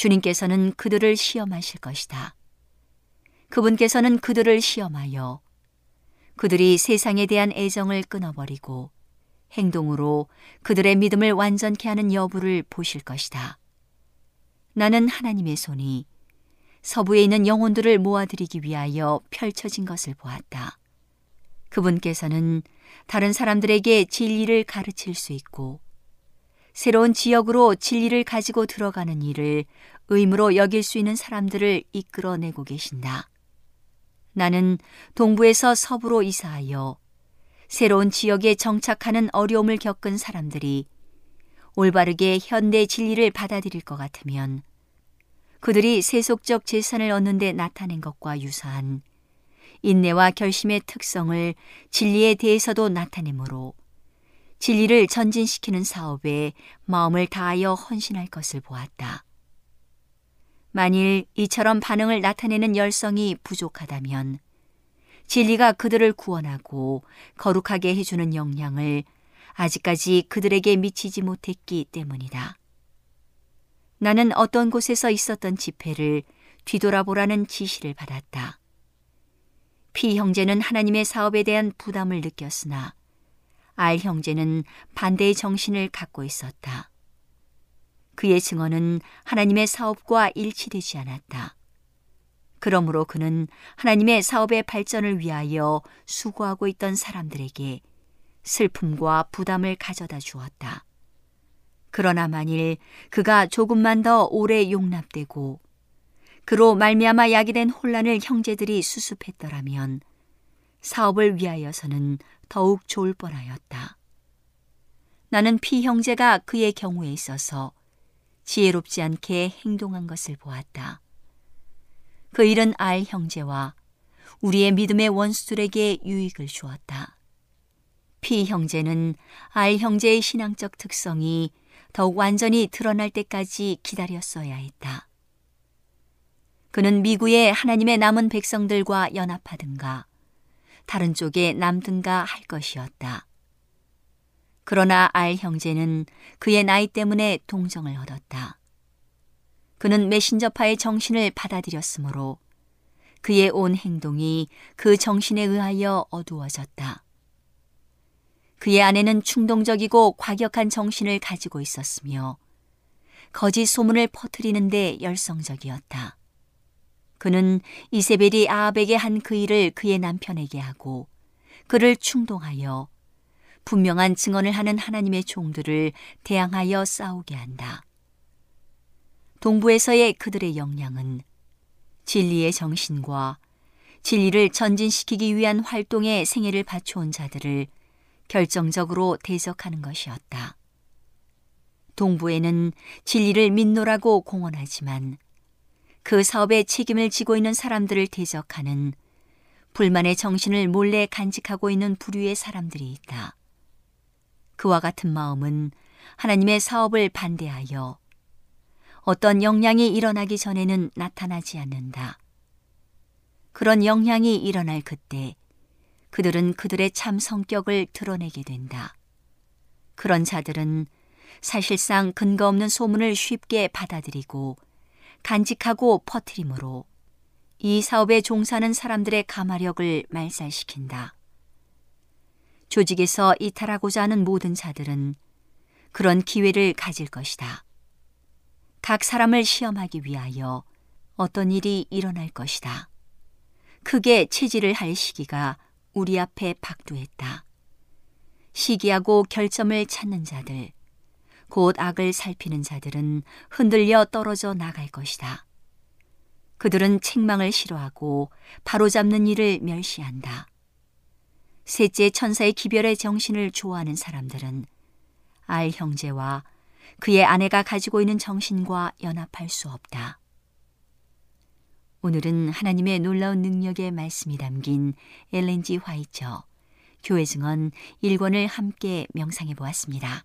주님께서는 그들을 시험하실 것이다. 그분께서는 그들을 시험하여 그들이 세상에 대한 애정을 끊어버리고 행동으로 그들의 믿음을 완전케 하는 여부를 보실 것이다. 나는 하나님의 손이 서부에 있는 영혼들을 모아들이기 위하여 펼쳐진 것을 보았다. 그분께서는 다른 사람들에게 진리를 가르칠 수 있고 새로운 지역으로 진리를 가지고 들어가는 일을 의무로 여길 수 있는 사람들을 이끌어내고 계신다. 나는 동부에서 서부로 이사하여 새로운 지역에 정착하는 어려움을 겪은 사람들이 올바르게 현대 진리를 받아들일 것 같으면 그들이 세속적 재산을 얻는 데 나타낸 것과 유사한 인내와 결심의 특성을 진리에 대해서도 나타내므로 진리를 전진시키는 사업에 마음을 다하여 헌신할 것을 보았다. 만일 이처럼 반응을 나타내는 열성이 부족하다면 진리가 그들을 구원하고 거룩하게 해주는 영향을 아직까지 그들에게 미치지 못했기 때문이다. 나는 어떤 곳에서 있었던 집회를 뒤돌아보라는 지시를 받았다. 피 형제는 하나님의 사업에 대한 부담을 느꼈으나 알 형제는 반대의 정신을 갖고 있었다. 그의 증언은 하나님의 사업과 일치되지 않았다. 그러므로 그는 하나님의 사업의 발전을 위하여 수고하고 있던 사람들에게 슬픔과 부담을 가져다 주었다. 그러나 만일 그가 조금만 더 오래 용납되고 그로 말미암아 야기된 혼란을 형제들이 수습했더라면 사업을 위하여서는 더욱 좋을 뻔하였다. 나는 피 형제가 그의 경우에 있어서 지혜롭지 않게 행동한 것을 보았다. 그 일은 알 형제와 우리의 믿음의 원수들에게 유익을 주었다. 피 형제는 알 형제의 신앙적 특성이 더욱 완전히 드러날 때까지 기다렸어야 했다. 그는 미국의 하나님의 남은 백성들과 연합하든가 다른 쪽에 남든가 할 것이었다. 그러나 알 형제는 그의 나이 때문에 동정을 얻었다. 그는 메신저파의 정신을 받아들였으므로 그의 온 행동이 그 정신에 의하여 어두워졌다. 그의 아내는 충동적이고 과격한 정신을 가지고 있었으며 거짓 소문을 퍼뜨리는데 열성적이었다. 그는 이세벨이 아합에게 한 그 일을 그의 남편에게 하고 그를 충동하여 분명한 증언을 하는 하나님의 종들을 대항하여 싸우게 한다. 동부에서의 그들의 역량은 진리의 정신과 진리를 전진시키기 위한 활동에 생애를 바쳐온 자들을 결정적으로 대적하는 것이었다. 동부에는 진리를 믿노라고 공언하지만 그 사업에 책임을 지고 있는 사람들을 대적하는 불만의 정신을 몰래 간직하고 있는 부류의 사람들이 있다. 그와 같은 마음은 하나님의 사업을 반대하여 어떤 영향이 일어나기 전에는 나타나지 않는다. 그런 영향이 일어날 그때 그들은 그들의 참 성격을 드러내게 된다. 그런 자들은 사실상 근거 없는 소문을 쉽게 받아들이고 간직하고 퍼뜨림으로 이 사업에 종사하는 사람들의 가마력을 말살시킨다. 조직에서 이탈하고자 하는 모든 자들은 그런 기회를 가질 것이다. 각 사람을 시험하기 위하여 어떤 일이 일어날 것이다. 크게 체질을 할 시기가 우리 앞에 박두했다. 시기하고 결점을 찾는 자들, 곧 악을 살피는 자들은 흔들려 떨어져 나갈 것이다. 그들은 책망을 싫어하고 바로잡는 일을 멸시한다. 셋째 천사의 기별의 정신을 좋아하는 사람들은 알 형제와 그의 아내가 가지고 있는 정신과 연합할 수 없다. 오늘은 하나님의 놀라운 능력의 말씀이 담긴 엘렌지 화이처 교회 증언 1권을 함께 명상해 보았습니다.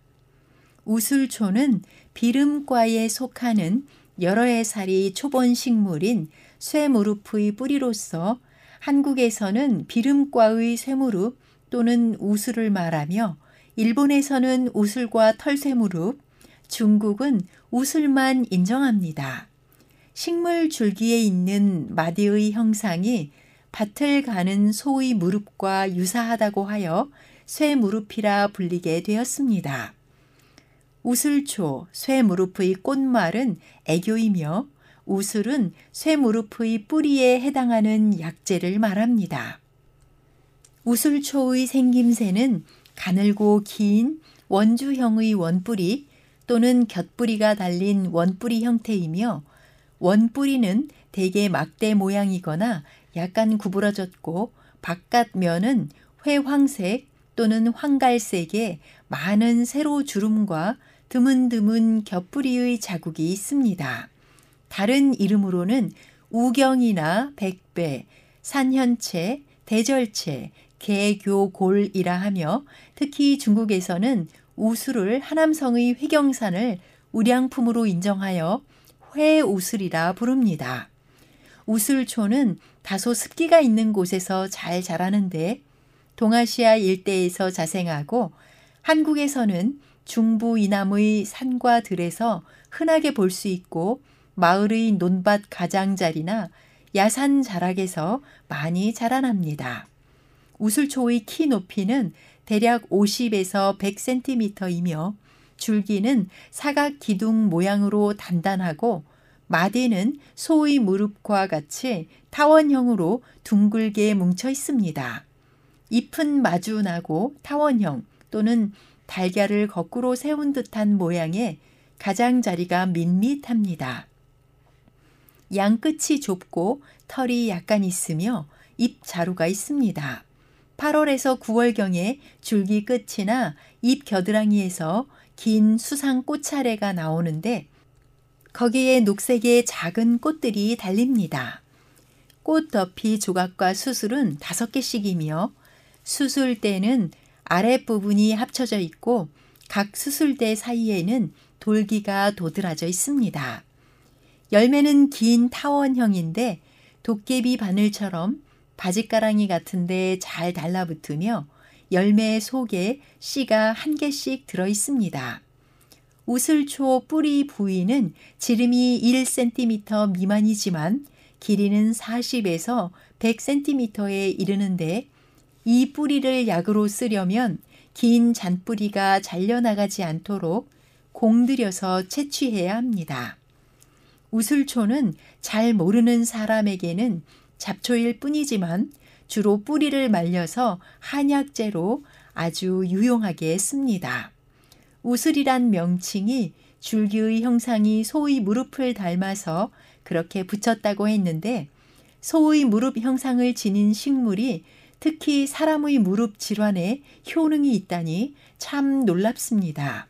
우술초는 비름과에 속하는 여러 해살이 초본 식물인 쇠무릎의 뿌리로서 한국에서는 비름과의 쇠무릎 또는 우술을 말하며 일본에서는 우술과 털쇠무릎, 중국은 우술만 인정합니다. 식물 줄기에 있는 마디의 형상이 밭을 가는 소의 무릎과 유사하다고 하여 쇠무릎이라 불리게 되었습니다. 우슬초, 쇠무릎의 꽃말은 애교이며 우슬은 쇠무릎의 뿌리에 해당하는 약재를 말합니다. 우슬초의 생김새는 가늘고 긴 원주형의 원뿌리 또는 곁뿌리가 달린 원뿌리 형태이며 원뿌리는 대개 막대 모양이거나 약간 구부러졌고 바깥 면은 회황색 또는 황갈색의 많은 세로 주름과 드문드문 겹뿌리의 자국이 있습니다. 다른 이름으로는 우경이나 백배, 산현채, 대절채, 개교골이라 하며 특히 중국에서는 우수를 하남성의 회경산을 우량품으로 인정하여 회우슬이라 부릅니다. 우슬초는 다소 습기가 있는 곳에서 잘 자라는데 동아시아 일대에서 자생하고 한국에서는 중부 이남의 산과 들에서 흔하게 볼 수 있고 마을의 논밭 가장자리나 야산 자락에서 많이 자라납니다. 우슬초의 키 높이는 대략 50에서 100cm이며 줄기는 사각 기둥 모양으로 단단하고 마디는 소의 무릎과 같이 타원형으로 둥글게 뭉쳐 있습니다. 잎은 마주나고 타원형 또는 달걀을 거꾸로 세운 듯한 모양의 가장자리가 밋밋합니다. 양끝이 좁고 털이 약간 있으며 잎 자루가 있습니다. 8월에서 9월경에 줄기 끝이나 잎 겨드랑이에서 긴 수상 꽃차례가 나오는데 거기에 녹색의 작은 꽃들이 달립니다. 꽃 덮이 조각과 수술은 다섯 개씩이며 수술대는 아랫부분이 합쳐져 있고 각 수술대 사이에는 돌기가 도드라져 있습니다. 열매는 긴 타원형인데 도깨비 바늘처럼 바짓가랑이 같은데 잘 달라붙으며 열매 속에 씨가 한 개씩 들어 있습니다. 우슬초 뿌리 부위는 지름이 1cm 미만이지만 길이는 40에서 100cm에 이르는데 이 뿌리를 약으로 쓰려면 긴 잔뿌리가 잘려나가지 않도록 공들여서 채취해야 합니다. 우슬초는 잘 모르는 사람에게는 잡초일 뿐이지만 주로 뿌리를 말려서 한약재로 아주 유용하게 씁니다. 우슬이란 명칭이 줄기의 형상이 소의 무릎을 닮아서 그렇게 붙였다고 했는데 소의 무릎 형상을 지닌 식물이 특히 사람의 무릎 질환에 효능이 있다니 참 놀랍습니다.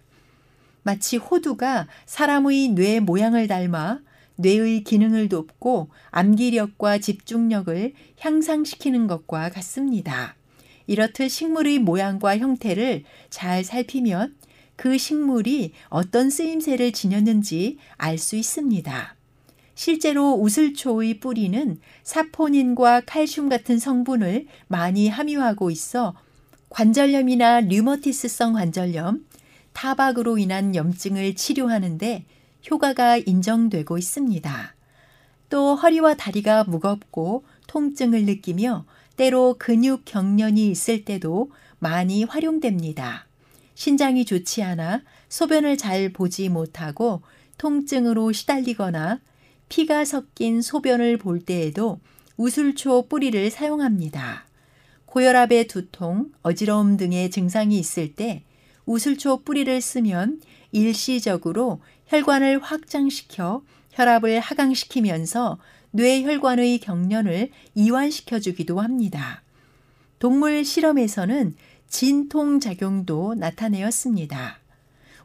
마치 호두가 사람의 뇌 모양을 닮아 뇌의 기능을 돕고 암기력과 집중력을 향상시키는 것과 같습니다. 이렇듯 식물의 모양과 형태를 잘 살피면 그 식물이 어떤 쓰임새를 지녔는지 알 수 있습니다. 실제로 우슬초의 뿌리는 사포닌과 칼슘 같은 성분을 많이 함유하고 있어 관절염이나 류머티스성 관절염, 타박으로 인한 염증을 치료하는데 효과가 인정되고 있습니다. 또 허리와 다리가 무겁고 통증을 느끼며 때로 근육 경련이 있을 때도 많이 활용됩니다. 신장이 좋지 않아 소변을 잘 보지 못하고 통증으로 시달리거나 피가 섞인 소변을 볼 때에도 우술초 뿌리를 사용합니다. 고혈압의 두통, 어지러움 등의 증상이 있을 때 우술초 뿌리를 쓰면 일시적으로 혈관을 확장시켜 혈압을 하강시키면서 뇌혈관의 경련을 이완시켜 주기도 합니다. 동물 실험에서는 진통 작용도 나타내었습니다.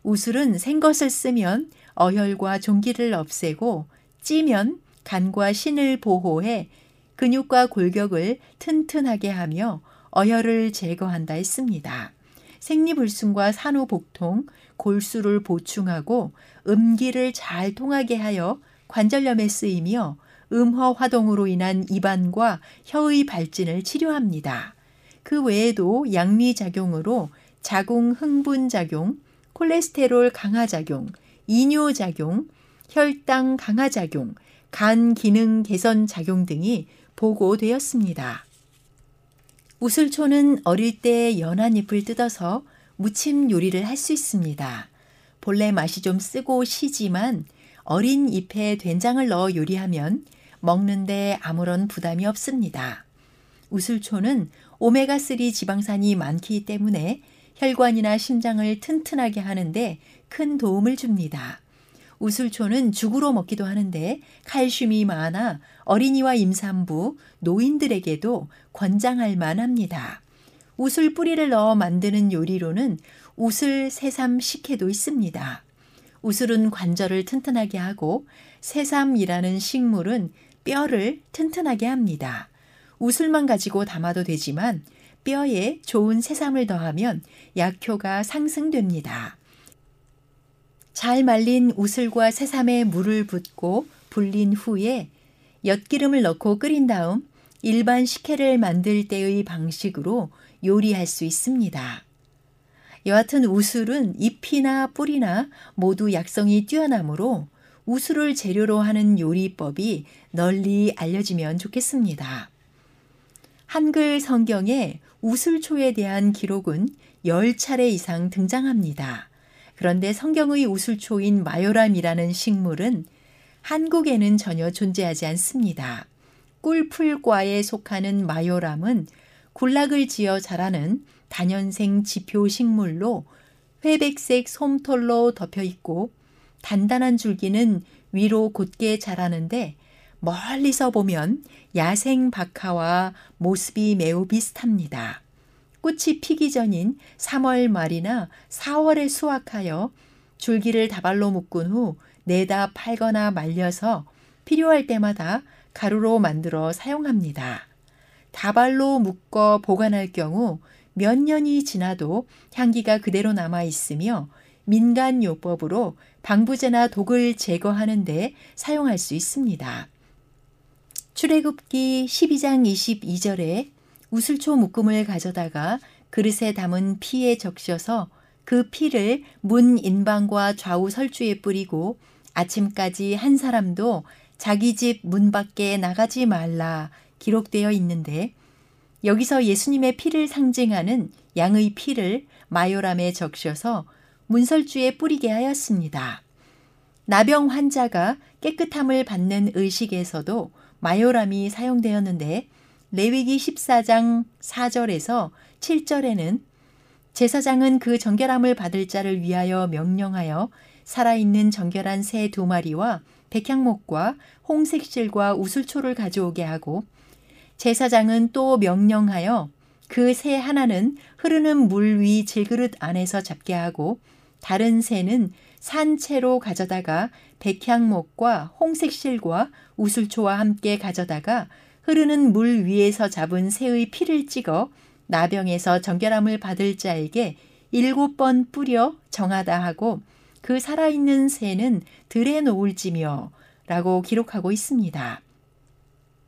우술은 생것을 쓰면 어혈과 종기를 없애고 찌면 간과 신을 보호해 근육과 골격을 튼튼하게 하며 어혈을 제거한다 했습니다. 생리불순과 산후복통, 골수를 보충하고 음기를 잘 통하게 하여 관절염에 쓰이며 음허 화동으로 인한 입안과 혀의 발진을 치료합니다. 그 외에도 양리 작용으로 자궁 흥분 작용, 콜레스테롤 강화 작용, 이뇨 작용, 혈당 강화 작용, 간 기능 개선 작용 등이 보고되었습니다. 우슬초는 어릴 때 연한 잎을 뜯어서 무침 요리를 할 수 있습니다. 본래 맛이 좀 쓰고 시지만 어린 잎에 된장을 넣어 요리하면 먹는데 아무런 부담이 없습니다. 우슬초는 오메가3 지방산이 많기 때문에 혈관이나 심장을 튼튼하게 하는데 큰 도움을 줍니다. 우슬초는 죽으로 먹기도 하는데 칼슘이 많아 어린이와 임산부, 노인들에게도 권장할 만합니다. 우슬 뿌리를 넣어 만드는 요리로는 우슬 새삼 식혜도 있습니다. 우슬은 관절을 튼튼하게 하고 새삼이라는 식물은 뼈를 튼튼하게 합니다. 우슬만 가지고 담아도 되지만 뼈에 좋은 새삼을 더하면 약효가 상승됩니다. 잘 말린 우슬과 새삼에 물을 붓고 불린 후에 엿기름을 넣고 끓인 다음 일반 식혜를 만들 때의 방식으로 요리할 수 있습니다. 여하튼 우슬은 잎이나 뿌리나 모두 약성이 뛰어나므로 우슬을 재료로 하는 요리법이 널리 알려지면 좋겠습니다. 한글 성경에 우슬초에 대한 기록은 10차례 이상 등장합니다. 그런데 성경의 우슬초인 마요람이라는 식물은 한국에는 전혀 존재하지 않습니다. 꿀풀과에 속하는 마요람은 군락을 지어 자라는 단연생 지표 식물로 회백색 솜털로 덮여 있고 단단한 줄기는 위로 곧게 자라는데 멀리서 보면 야생 박하와 모습이 매우 비슷합니다. 꽃이 피기 전인 3월 말이나 4월에 수확하여 줄기를 다발로 묶은 후 내다 팔거나 말려서 필요할 때마다 가루로 만들어 사용합니다. 다발로 묶어 보관할 경우 몇 년이 지나도 향기가 그대로 남아 있으며 민간 요법으로 방부제나 독을 제거하는 데 사용할 수 있습니다. 출애굽기 12장 22절에 우슬초 묶음을 가져다가 그릇에 담은 피에 적셔서 그 피를 문 인방과 좌우 설주에 뿌리고 아침까지 한 사람도 자기 집 문 밖에 나가지 말라 기록되어 있는데 여기서 예수님의 피를 상징하는 양의 피를 마요람에 적셔서 문설주에 뿌리게 하였습니다. 나병 환자가 깨끗함을 받는 의식에서도 마요람이 사용되었는데 레위기 14장 4절에서 7절에는 제사장은 그 정결함을 받을 자를 위하여 명령하여 살아있는 정결한 새 두 마리와 백향목과 홍색실과 우슬초를 가져오게 하고 제사장은 또 명령하여 그 새 하나는 흐르는 물 위 질그릇 안에서 잡게 하고 다른 새는 산채로 가져다가 백향목과 홍색실과 우슬초와 함께 가져다가 흐르는 물 위에서 잡은 새의 피를 찍어 나병에서 정결함을 받을 자에게 일곱 번 뿌려 정하다 하고 그 살아있는 새는 들에 놓을지며 라고 기록하고 있습니다.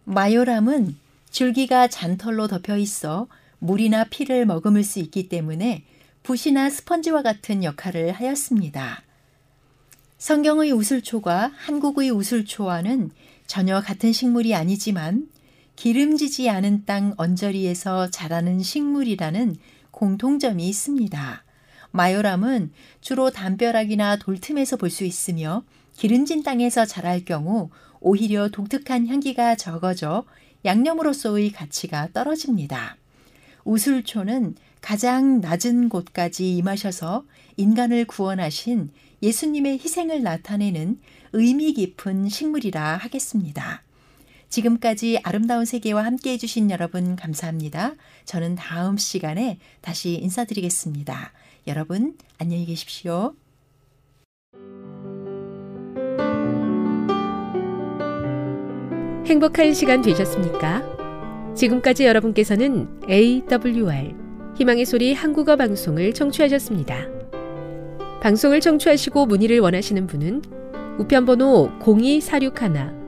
마요람은 줄기가 잔털로 덮여 있어 물이나 피를 머금을 수 있기 때문에 붓이나 스펀지와 같은 역할을 하였습니다. 성경의 우슬초가 한국의 우슬초와는 전혀 같은 식물이 아니지만 기름지지 않은 땅 언저리에서 자라는 식물이라는 공통점이 있습니다. 마요람은 주로 담벼락이나 돌틈에서 볼 수 있으며 기름진 땅에서 자랄 경우 오히려 독특한 향기가 적어져 양념으로서의 가치가 떨어집니다. 우슬초는 가장 낮은 곳까지 임하셔서 인간을 구원하신 예수님의 희생을 나타내는 의미 깊은 식물이라 하겠습니다. 지금까지 아름다운 세계와 함께 해주신 여러분 감사합니다. 저는 다음 시간에 다시 인사드리겠습니다. 여러분 안녕히 계십시오. 행복한 시간 되셨습니까? 지금까지 여러분께서는 AWR 희망의 소리 한국어 방송을 청취하셨습니다. 방송을 청취하시고 문의를 원하시는 분은 우편번호 02461